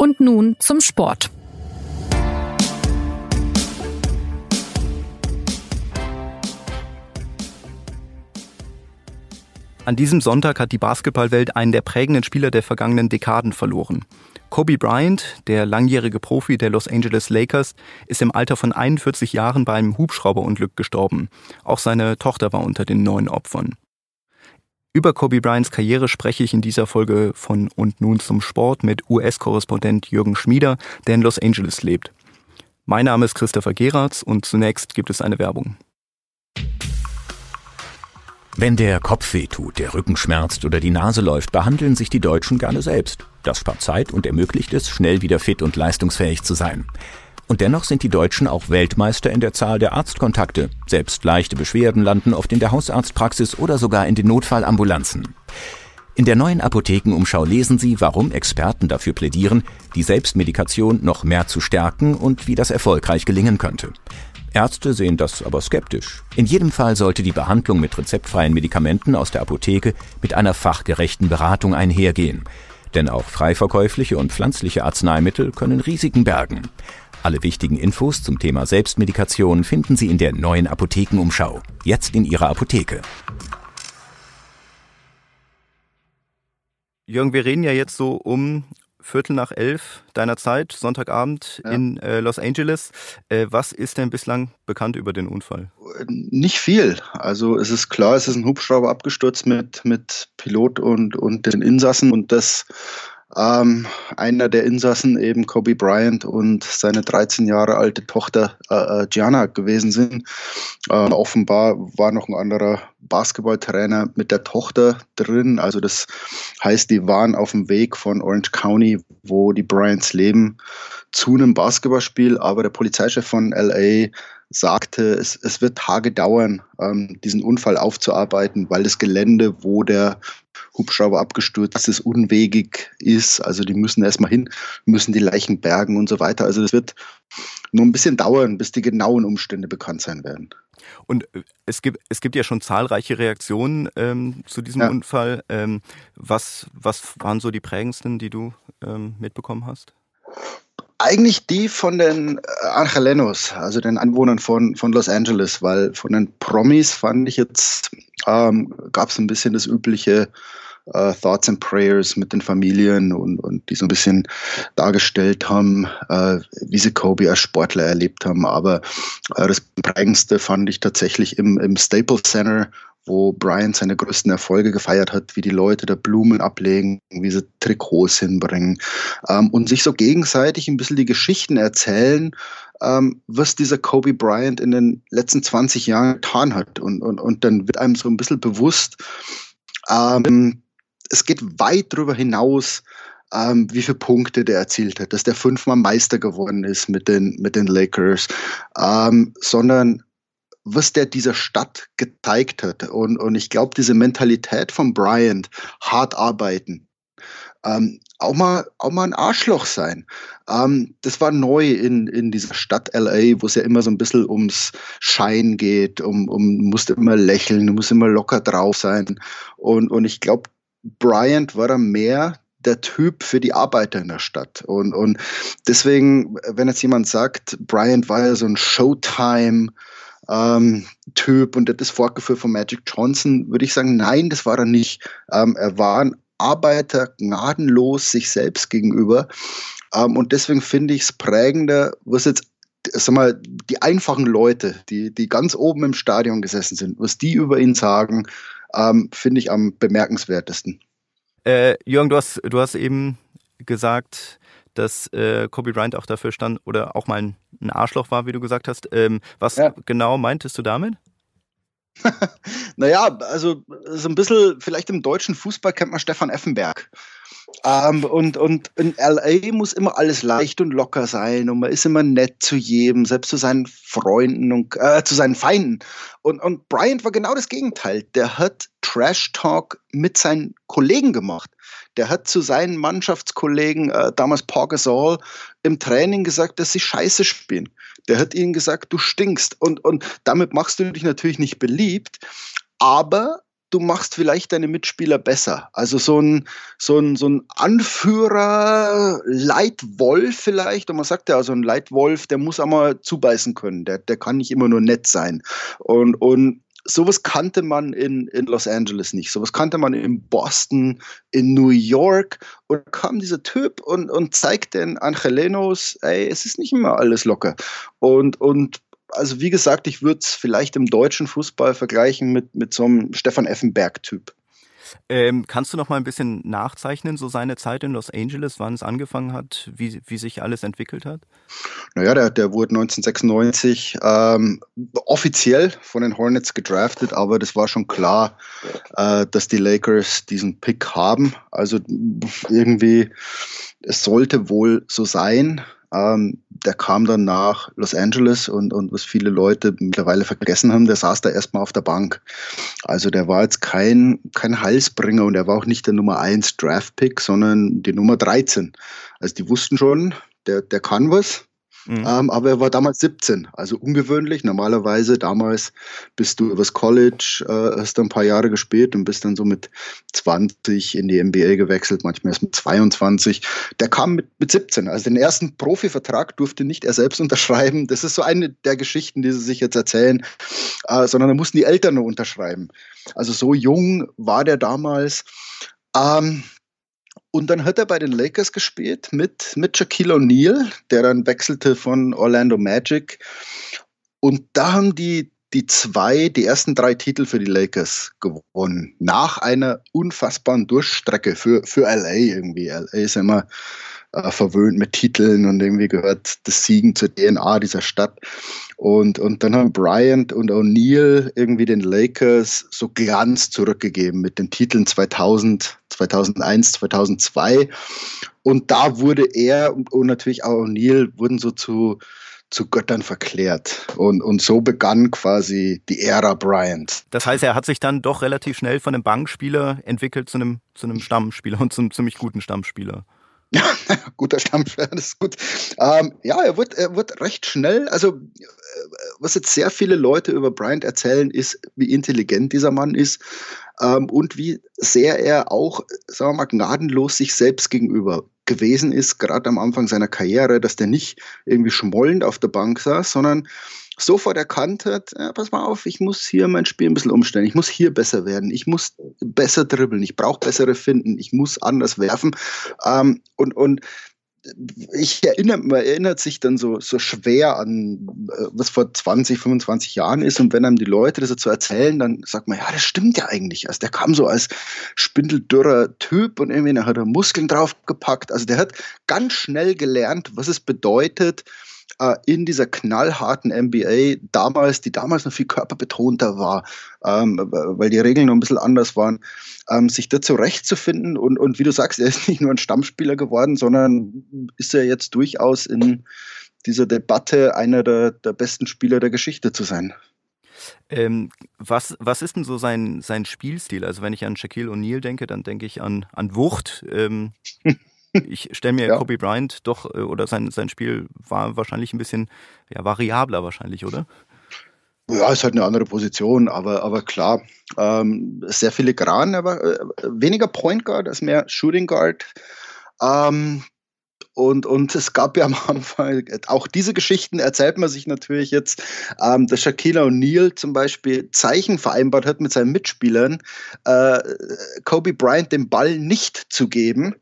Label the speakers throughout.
Speaker 1: Und nun zum Sport.
Speaker 2: An diesem Sonntag hat die Basketballwelt einen der prägenden Spieler der vergangenen Dekaden verloren. Kobe Bryant, der langjährige Profi der Los Angeles Lakers, ist im Alter von 41 Jahren bei einem Hubschrauberunglück gestorben. Auch seine Tochter war unter den neun Opfern. Über Kobe Bryants Karriere spreche ich in dieser Folge von Und nun zum Sport mit US-Korrespondent Jürgen Schmieder, der in Los Angeles lebt. Mein Name ist Christopher Geratz und zunächst gibt es eine Werbung.
Speaker 3: Wenn der Kopf weh tut, der Rücken schmerzt oder die Nase läuft, behandeln sich die Deutschen gerne selbst. Das spart Zeit und ermöglicht es, schnell wieder fit und leistungsfähig zu sein. Und dennoch sind die Deutschen auch Weltmeister in der Zahl der Arztkontakte. Selbst leichte Beschwerden landen oft in der Hausarztpraxis oder sogar in den Notfallambulanzen. In der neuen Apothekenumschau lesen Sie, warum Experten dafür plädieren, die Selbstmedikation noch mehr zu stärken und wie das erfolgreich gelingen könnte. Ärzte sehen das aber skeptisch. In jedem Fall sollte die Behandlung mit rezeptfreien Medikamenten aus der Apotheke mit einer fachgerechten Beratung einhergehen. Denn auch freiverkäufliche und pflanzliche Arzneimittel können Risiken bergen. Alle wichtigen Infos zum Thema Selbstmedikation finden Sie in der neuen Apothekenumschau. Jetzt in Ihrer Apotheke.
Speaker 2: Jürgen, wir reden ja jetzt so um Viertel nach elf deiner Zeit, Sonntagabend ja. in äh, Los Angeles. Äh, was ist denn bislang bekannt über den Unfall?
Speaker 4: Nicht viel. Also es ist klar, es ist ein Hubschrauber abgestürzt mit, mit Pilot und, und den Insassen und das ähm, einer der Insassen eben Kobe Bryant und seine 13 Jahre alte Tochter äh, äh, Gianna gewesen sind. Äh, offenbar war noch ein anderer Basketballtrainer mit der Tochter drin. Also das heißt, die waren auf dem Weg von Orange County, wo die Bryants leben, zu einem Basketballspiel. Aber der Polizeichef von LA sagte, es, es wird Tage dauern, ähm, diesen Unfall aufzuarbeiten, weil das Gelände, wo der Hubschrauber abgestürzt ist, unwegig ist. Also die müssen erstmal hin, müssen die Leichen bergen und so weiter. Also das wird nur ein bisschen dauern, bis die genauen Umstände bekannt sein werden.
Speaker 2: Und äh, es gibt, es gibt ja schon zahlreiche Reaktionen ähm, zu diesem ja. Unfall. Ähm, was, was waren so die prägendsten, die du ähm, mitbekommen hast?
Speaker 4: Eigentlich die von den äh, Angelenos, also den Anwohnern von, von Los Angeles, weil von den Promis fand ich jetzt, ähm, gab es ein bisschen das übliche äh, Thoughts and Prayers mit den Familien und, und die so ein bisschen dargestellt haben, äh, wie sie Kobe als Sportler erlebt haben. Aber äh, das prägendste fand ich tatsächlich im, im Staples Center, wo Brian seine größten Erfolge gefeiert hat, wie die Leute da Blumen ablegen, wie sie Trikots hinbringen ähm, und sich so gegenseitig ein bisschen die Geschichten erzählen, ähm, was dieser Kobe Bryant in den letzten 20 Jahren getan hat. Und, und, und dann wird einem so ein bisschen bewusst, ähm, es geht weit darüber hinaus, ähm, wie viele Punkte der erzielt hat, dass der fünfmal Meister geworden ist mit den, mit den Lakers, ähm, sondern was der dieser Stadt gezeigt hat. Und, und ich glaube, diese Mentalität von Bryant, hart arbeiten, ähm, auch mal, auch mal ein Arschloch sein. Ähm, das war neu in, in dieser Stadt LA, wo es ja immer so ein bisschen ums Schein geht, um, um, musst immer lächeln, du musst immer locker drauf sein. Und, und ich glaube, Bryant war da mehr der Typ für die Arbeiter in der Stadt. Und, und deswegen, wenn jetzt jemand sagt, Bryant war ja so ein Showtime, ähm, Typ und das fortgeführt von Magic Johnson, würde ich sagen, nein, das war er nicht. Ähm, er war ein Arbeiter gnadenlos sich selbst gegenüber. Ähm, und deswegen finde ich es prägender, was jetzt sag mal, die einfachen Leute, die, die ganz oben im Stadion gesessen sind, was die über ihn sagen, ähm, finde ich am bemerkenswertesten.
Speaker 2: Äh, Jürgen, du hast, du hast eben gesagt, dass äh, Kobe Bryant auch dafür stand oder auch mal ein, ein Arschloch war, wie du gesagt hast. Ähm, was ja. genau meintest du damit?
Speaker 4: naja, also so ein bisschen, vielleicht im deutschen Fußball kennt man Stefan Effenberg. Ähm, und, und in LA muss immer alles leicht und locker sein und man ist immer nett zu jedem, selbst zu seinen Freunden und äh, zu seinen Feinden. Und, und Bryant war genau das Gegenteil. Der hat Trash Talk mit seinen Kollegen gemacht. Der hat zu seinen Mannschaftskollegen, äh, damals Paul Gasol, im Training gesagt, dass sie scheiße spielen. Der hat ihnen gesagt, du stinkst. Und, und damit machst du dich natürlich nicht beliebt. Aber du machst vielleicht deine Mitspieler besser. Also so ein, so ein, so ein Anführer, Leitwolf vielleicht. Und man sagt ja, also ein Leitwolf, der muss einmal zubeißen können. Der, der kann nicht immer nur nett sein. Und, und sowas kannte man in, in Los Angeles nicht. Sowas kannte man in Boston, in New York. Und kam dieser Typ und, und zeigt den Angelenos, ey, es ist nicht immer alles locker. Und, und also wie gesagt, ich würde es vielleicht im deutschen Fußball vergleichen mit, mit so einem Stefan Effenberg-Typ.
Speaker 2: Ähm, kannst du noch mal ein bisschen nachzeichnen, so seine Zeit in Los Angeles, wann es angefangen hat, wie, wie sich alles entwickelt hat?
Speaker 4: Naja, der, der wurde 1996 ähm, offiziell von den Hornets gedraftet, aber das war schon klar, äh, dass die Lakers diesen Pick haben. Also irgendwie, es sollte wohl so sein. Ähm, der kam dann nach Los Angeles und, und was viele Leute mittlerweile vergessen haben, der saß da erstmal auf der Bank. Also der war jetzt kein, kein Halsbringer und er war auch nicht der Nummer 1 Draft-Pick, sondern die Nummer 13. Also die wussten schon, der, der kann was. Mhm. Ähm, aber er war damals 17, also ungewöhnlich. Normalerweise damals bist du übers College, äh, hast ein paar Jahre gespielt und bist dann so mit 20 in die NBA gewechselt, manchmal erst mit 22. Der kam mit, mit 17, also den ersten Profivertrag durfte nicht er selbst unterschreiben. Das ist so eine der Geschichten, die sie sich jetzt erzählen, äh, sondern da mussten die Eltern nur unterschreiben. Also so jung war der damals. Ähm, und dann hat er bei den Lakers gespielt mit, mit Shaquille O'Neal, der dann wechselte von Orlando Magic. Und da haben die, die zwei, die ersten drei Titel für die Lakers gewonnen. Nach einer unfassbaren Durchstrecke für, für LA irgendwie. LA ist immer äh, verwöhnt mit Titeln und irgendwie gehört das Siegen zur DNA dieser Stadt. Und, und dann haben Bryant und O'Neill irgendwie den Lakers so Glanz zurückgegeben mit den Titeln 2000, 2001, 2002. Und da wurde er und, natürlich auch O'Neill wurden so zu, zu Göttern verklärt. Und, und so begann quasi die Ära Bryant.
Speaker 2: Das heißt, er hat sich dann doch relativ schnell von einem Bankspieler entwickelt zu einem, zu einem Stammspieler und zu einem ziemlich guten Stammspieler.
Speaker 4: Ja, guter Stammspieler, das ist gut. Ähm, ja, er wird, er wird recht schnell, also äh, was jetzt sehr viele Leute über Bryant erzählen, ist, wie intelligent dieser Mann ist ähm, und wie sehr er auch, sagen wir mal, gnadenlos sich selbst gegenüber gewesen ist, gerade am Anfang seiner Karriere, dass der nicht irgendwie schmollend auf der Bank saß, sondern sofort erkannt hat, ja, pass mal auf, ich muss hier mein Spiel ein bisschen umstellen, ich muss hier besser werden, ich muss besser dribbeln, ich brauche bessere Finden, ich muss anders werfen. Ähm, und, und ich erinnere, man erinnert sich dann so, so schwer an, äh, was vor 20, 25 Jahren ist. Und wenn einem die Leute das so erzählen, dann sagt man, ja, das stimmt ja eigentlich. Also der kam so als spindeldürrer Typ und irgendwie hat er Muskeln draufgepackt. Also der hat ganz schnell gelernt, was es bedeutet, äh, in dieser knallharten NBA damals, die damals noch viel körperbetonter war, ähm, weil die Regeln noch ein bisschen anders waren, ähm, sich da zurechtzufinden und, und wie du sagst, er ist nicht nur ein Stammspieler geworden, sondern ist er jetzt durchaus in dieser Debatte einer der, der besten Spieler der Geschichte zu sein.
Speaker 2: Ähm, was, was ist denn so sein, sein Spielstil? Also wenn ich an Shaquille O'Neal denke, dann denke ich an, an Wucht. Ähm, ich stelle mir ja. Kobe Bryant doch, äh, oder sein, sein Spiel war wahrscheinlich ein bisschen ja, variabler wahrscheinlich, oder?
Speaker 4: Ja, ist halt eine andere Position, aber, aber klar, ähm, sehr filigran, aber äh, weniger Point Guard als mehr Shooting Guard. Ähm, und, und es gab ja am Anfang, auch diese Geschichten erzählt man sich natürlich jetzt, ähm, dass Shaquille O'Neal zum Beispiel Zeichen vereinbart hat mit seinen Mitspielern, äh, Kobe Bryant den Ball nicht zu geben,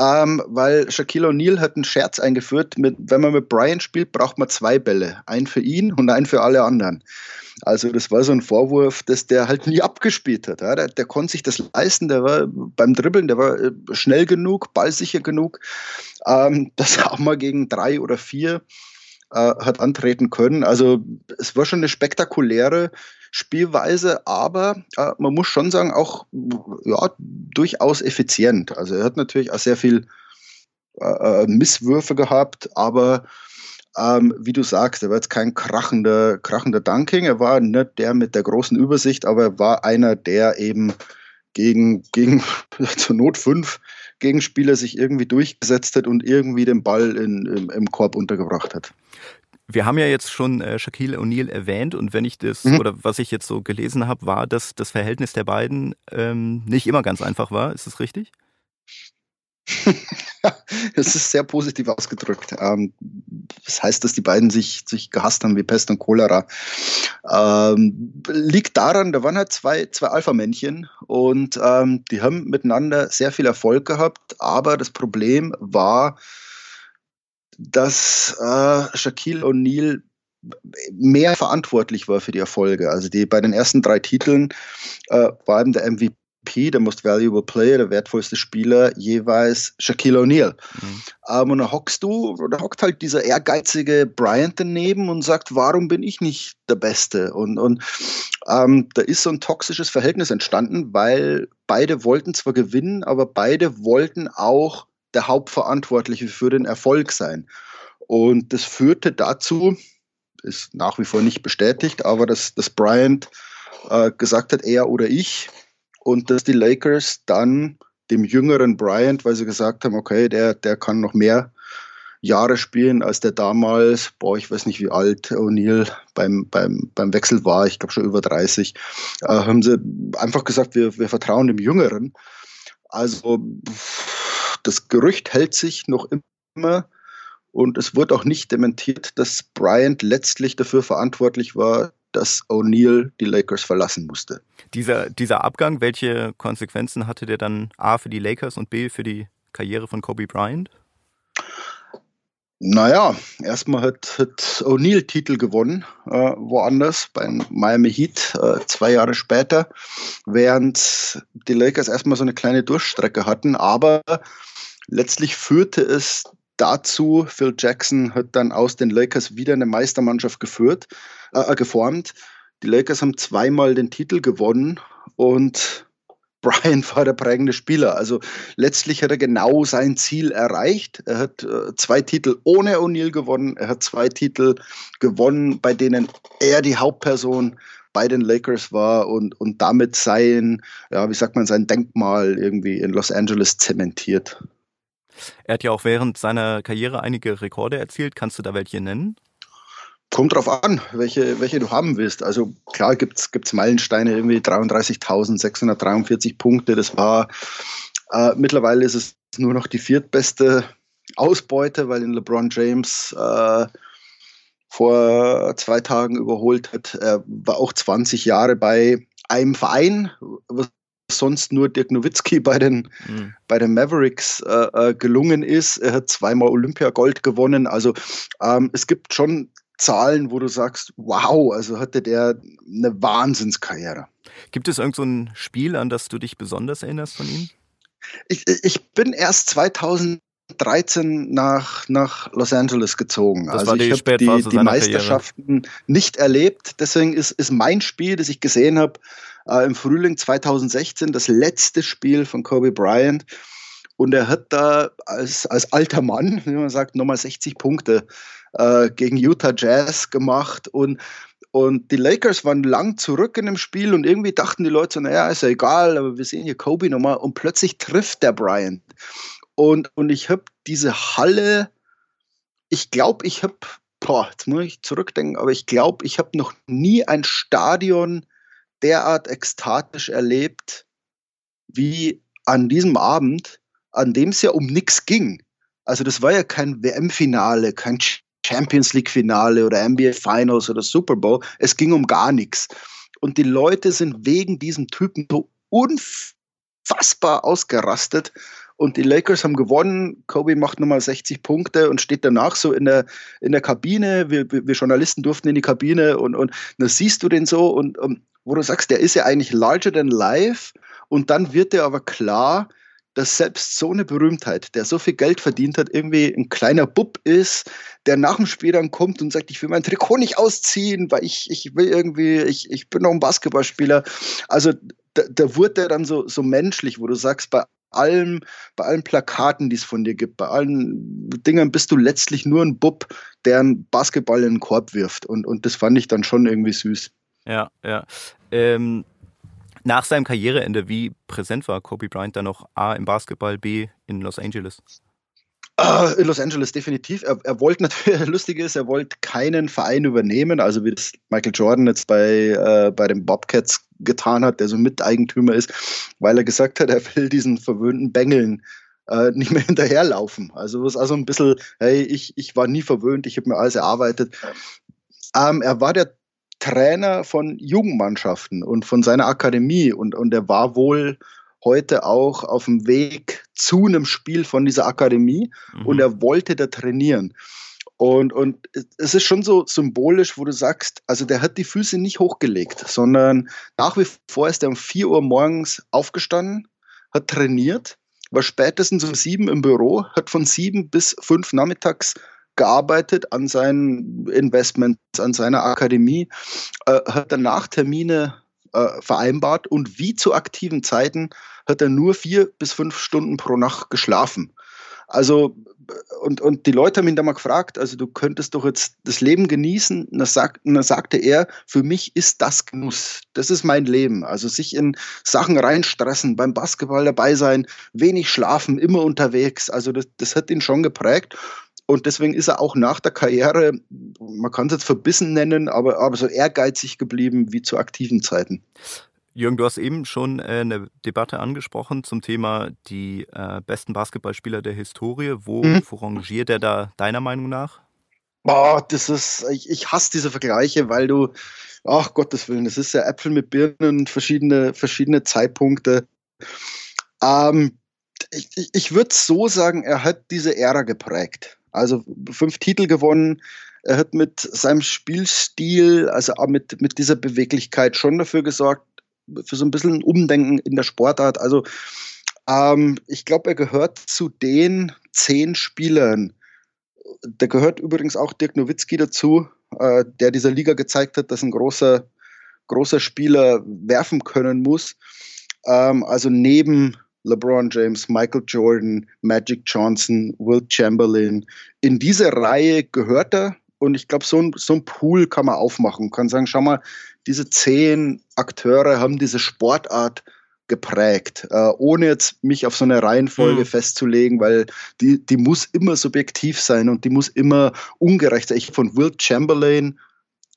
Speaker 4: ähm, weil Shaquille O'Neal hat einen Scherz eingeführt, mit, wenn man mit Brian spielt, braucht man zwei Bälle. Einen für ihn und einen für alle anderen. Also das war so ein Vorwurf, dass der halt nie abgespielt hat. Ja. Der, der, konnte sich das leisten, der war beim Dribbeln, der war äh, schnell genug, ballsicher genug, ähm, dass er auch mal gegen drei oder vier äh, hat antreten können. Also es war schon eine spektakuläre Spielweise, aber äh, man muss schon sagen, auch ja, durchaus effizient. Also er hat natürlich auch sehr viel äh, äh, Misswürfe gehabt, aber ähm, wie du sagst, er war jetzt kein krachender, krachender Dunking. Er war nicht der mit der großen Übersicht, aber er war einer, der eben gegen, gegen zur Not fünf Gegenspieler sich irgendwie durchgesetzt hat und irgendwie den Ball in, im, im Korb untergebracht hat.
Speaker 2: Wir haben ja jetzt schon äh, Shaquille O'Neal erwähnt und wenn ich das mhm. oder was ich jetzt so gelesen habe, war, dass das Verhältnis der beiden ähm, nicht immer ganz einfach war. Ist das richtig?
Speaker 4: das ist sehr positiv ausgedrückt. Ähm, das heißt, dass die beiden sich, sich gehasst haben wie Pest und Cholera. Ähm, liegt daran, da waren halt zwei, zwei Alpha-Männchen und ähm, die haben miteinander sehr viel Erfolg gehabt, aber das Problem war, dass äh, Shaquille O'Neal mehr verantwortlich war für die Erfolge. Also die bei den ersten drei Titeln äh, war eben der MVP der Most Valuable Player, der wertvollste Spieler, jeweils Shaquille O'Neal. Mhm. Ähm, und da hockst du, da hockt halt dieser ehrgeizige Bryant daneben und sagt, warum bin ich nicht der Beste? Und, und ähm, da ist so ein toxisches Verhältnis entstanden, weil beide wollten zwar gewinnen, aber beide wollten auch der Hauptverantwortliche für den Erfolg sein. Und das führte dazu, ist nach wie vor nicht bestätigt, aber dass, dass Bryant äh, gesagt hat, er oder ich, und dass die Lakers dann dem jüngeren Bryant, weil sie gesagt haben, okay, der, der kann noch mehr Jahre spielen, als der damals, boah, ich weiß nicht, wie alt O'Neill beim, beim, beim Wechsel war, ich glaube schon über 30, äh, haben sie einfach gesagt, wir, wir vertrauen dem Jüngeren. Also das Gerücht hält sich noch immer und es wurde auch nicht dementiert, dass Bryant letztlich dafür verantwortlich war, dass O'Neill die Lakers verlassen musste.
Speaker 2: Dieser, dieser Abgang, welche Konsequenzen hatte der dann A für die Lakers und B für die Karriere von Kobe Bryant?
Speaker 4: Naja, erstmal hat, hat O'Neill Titel gewonnen, äh, woanders, beim Miami Heat, äh, zwei Jahre später, während die Lakers erstmal so eine kleine Durchstrecke hatten, aber letztlich führte es dazu, Phil Jackson hat dann aus den Lakers wieder eine Meistermannschaft geführt, äh, geformt. Die Lakers haben zweimal den Titel gewonnen und Brian war der prägende Spieler. Also letztlich hat er genau sein Ziel erreicht. Er hat äh, zwei Titel ohne O'Neill gewonnen. Er hat zwei Titel gewonnen, bei denen er die Hauptperson bei den Lakers war und, und damit sein, ja, wie sagt man, sein Denkmal irgendwie in Los Angeles zementiert.
Speaker 2: Er hat ja auch während seiner Karriere einige Rekorde erzielt. Kannst du da welche nennen?
Speaker 4: Kommt drauf an, welche, welche du haben willst. Also klar gibt es Meilensteine, irgendwie 33.643 Punkte. Das war, äh, mittlerweile ist es nur noch die viertbeste Ausbeute, weil ihn LeBron James äh, vor zwei Tagen überholt hat. Er war auch 20 Jahre bei einem Verein, was sonst nur Dirk Nowitzki bei den, mhm. bei den Mavericks äh, äh, gelungen ist. Er hat zweimal Olympiagold gewonnen. Also ähm, es gibt schon Zahlen, wo du sagst, wow, also hatte der eine Wahnsinnskarriere.
Speaker 2: Gibt es irgend so ein Spiel, an das du dich besonders erinnerst von ihm?
Speaker 4: Ich, ich bin erst 2013 nach, nach Los Angeles gezogen.
Speaker 2: Das also ich
Speaker 4: habe die, die Meisterschaften Karriere. nicht erlebt. Deswegen ist, ist mein Spiel, das ich gesehen habe, äh, im Frühling 2016 das letzte Spiel von Kobe Bryant. Und er hat da als, als alter Mann, wie man sagt, nochmal 60 Punkte äh, gegen Utah Jazz gemacht. Und, und die Lakers waren lang zurück in dem Spiel und irgendwie dachten die Leute so, naja, ist ja egal, aber wir sehen hier Kobe nochmal. Und plötzlich trifft der Bryant. Und, und ich habe diese Halle, ich glaube, ich habe, boah, jetzt muss ich zurückdenken, aber ich glaube, ich habe noch nie ein Stadion derart ekstatisch erlebt wie an diesem Abend, an dem es ja um nichts ging. Also das war ja kein WM-Finale, kein Champions League-Finale oder NBA Finals oder Super Bowl. Es ging um gar nichts. Und die Leute sind wegen diesem Typen so unfassbar ausgerastet. Und die Lakers haben gewonnen. Kobe macht nochmal 60 Punkte und steht danach so in der, in der Kabine. Wir, wir Journalisten durften in die Kabine und, und da siehst du den so und, und wo du sagst, der ist ja eigentlich larger than life und dann wird dir aber klar, dass selbst so eine Berühmtheit, der so viel Geld verdient hat, irgendwie ein kleiner Bub ist, der nach dem Spiel dann kommt und sagt, ich will mein Trikot nicht ausziehen, weil ich, ich will irgendwie, ich, ich bin noch ein Basketballspieler. Also da, da wurde er dann so, so menschlich, wo du sagst, bei allem, bei allen Plakaten, die es von dir gibt, bei allen Dingen bist du letztlich nur ein Bub, der einen Basketball in den Korb wirft. Und, und das fand ich dann schon irgendwie süß.
Speaker 2: Ja, ja. Ähm, nach seinem Karriereende, wie präsent war Kobe Bryant dann noch A im Basketball, B in Los Angeles?
Speaker 4: Uh, in Los Angeles definitiv. Er, er wollte natürlich, lustig ist, er wollte keinen Verein übernehmen, also wie das Michael Jordan jetzt bei, äh, bei den Bobcats getan hat, der so Miteigentümer ist, weil er gesagt hat, er will diesen verwöhnten Bengeln äh, nicht mehr hinterherlaufen. Also es ist also ein bisschen, hey, ich, ich war nie verwöhnt, ich habe mir alles erarbeitet. Ähm, er war der Trainer von Jugendmannschaften und von seiner Akademie und, und er war wohl heute auch auf dem Weg zu einem Spiel von dieser Akademie mhm. und er wollte da trainieren. Und, und es ist schon so symbolisch, wo du sagst, also der hat die Füße nicht hochgelegt, sondern nach wie vor ist er um 4 Uhr morgens aufgestanden, hat trainiert, war spätestens um 7 im Büro, hat von 7 bis 5 nachmittags gearbeitet an seinen Investments, an seiner Akademie, äh, hat danach Termine äh, vereinbart und wie zu aktiven Zeiten hat er nur vier bis fünf Stunden pro Nacht geschlafen. Also, und, und die Leute haben ihn da mal gefragt, also du könntest doch jetzt das Leben genießen. Und da, sagt, und da sagte er, für mich ist das Genuss. Das ist mein Leben. Also sich in Sachen reinstressen, beim Basketball dabei sein, wenig schlafen, immer unterwegs. Also das, das hat ihn schon geprägt. Und deswegen ist er auch nach der Karriere, man kann es jetzt verbissen nennen, aber, aber so ehrgeizig geblieben wie zu aktiven Zeiten.
Speaker 2: Jürgen, du hast eben schon äh, eine Debatte angesprochen zum Thema die äh, besten Basketballspieler der Historie. Wo, mhm. rangiert er da deiner Meinung nach?
Speaker 4: Boah, das ist, ich, ich hasse diese Vergleiche, weil du, ach Gottes Willen, das ist ja Äpfel mit Birnen, verschiedene, verschiedene Zeitpunkte. Ähm, ich ich, ich würde so sagen, er hat diese Ära geprägt. Also fünf Titel gewonnen. Er hat mit seinem Spielstil, also auch mit, mit dieser Beweglichkeit schon dafür gesorgt, für so ein bisschen Umdenken in der Sportart. Also ähm, ich glaube, er gehört zu den zehn Spielern. Da gehört übrigens auch Dirk Nowitzki dazu, äh, der dieser Liga gezeigt hat, dass ein großer, großer Spieler werfen können muss. Ähm, also neben LeBron James, Michael Jordan, Magic Johnson, Will Chamberlain. In diese Reihe gehört er. Und ich glaube, so ein, so ein Pool kann man aufmachen. Kann sagen, schau mal, diese zehn Akteure haben diese Sportart geprägt, äh, ohne jetzt mich auf so eine Reihenfolge mhm. festzulegen, weil die, die muss immer subjektiv sein und die muss immer ungerecht sein. Ich habe von Will Chamberlain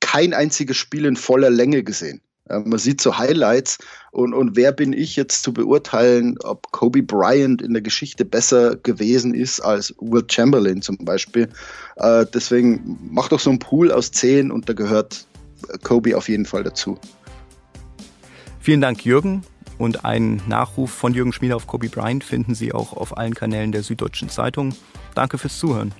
Speaker 4: kein einziges Spiel in voller Länge gesehen. Man sieht so Highlights und, und wer bin ich jetzt zu beurteilen, ob Kobe Bryant in der Geschichte besser gewesen ist als Will Chamberlain zum Beispiel. Äh, deswegen mach doch so einen Pool aus zehn und da gehört Kobe auf jeden Fall dazu.
Speaker 2: Vielen Dank, Jürgen. Und einen Nachruf von Jürgen Schmieder auf Kobe Bryant finden Sie auch auf allen Kanälen der Süddeutschen Zeitung. Danke fürs Zuhören.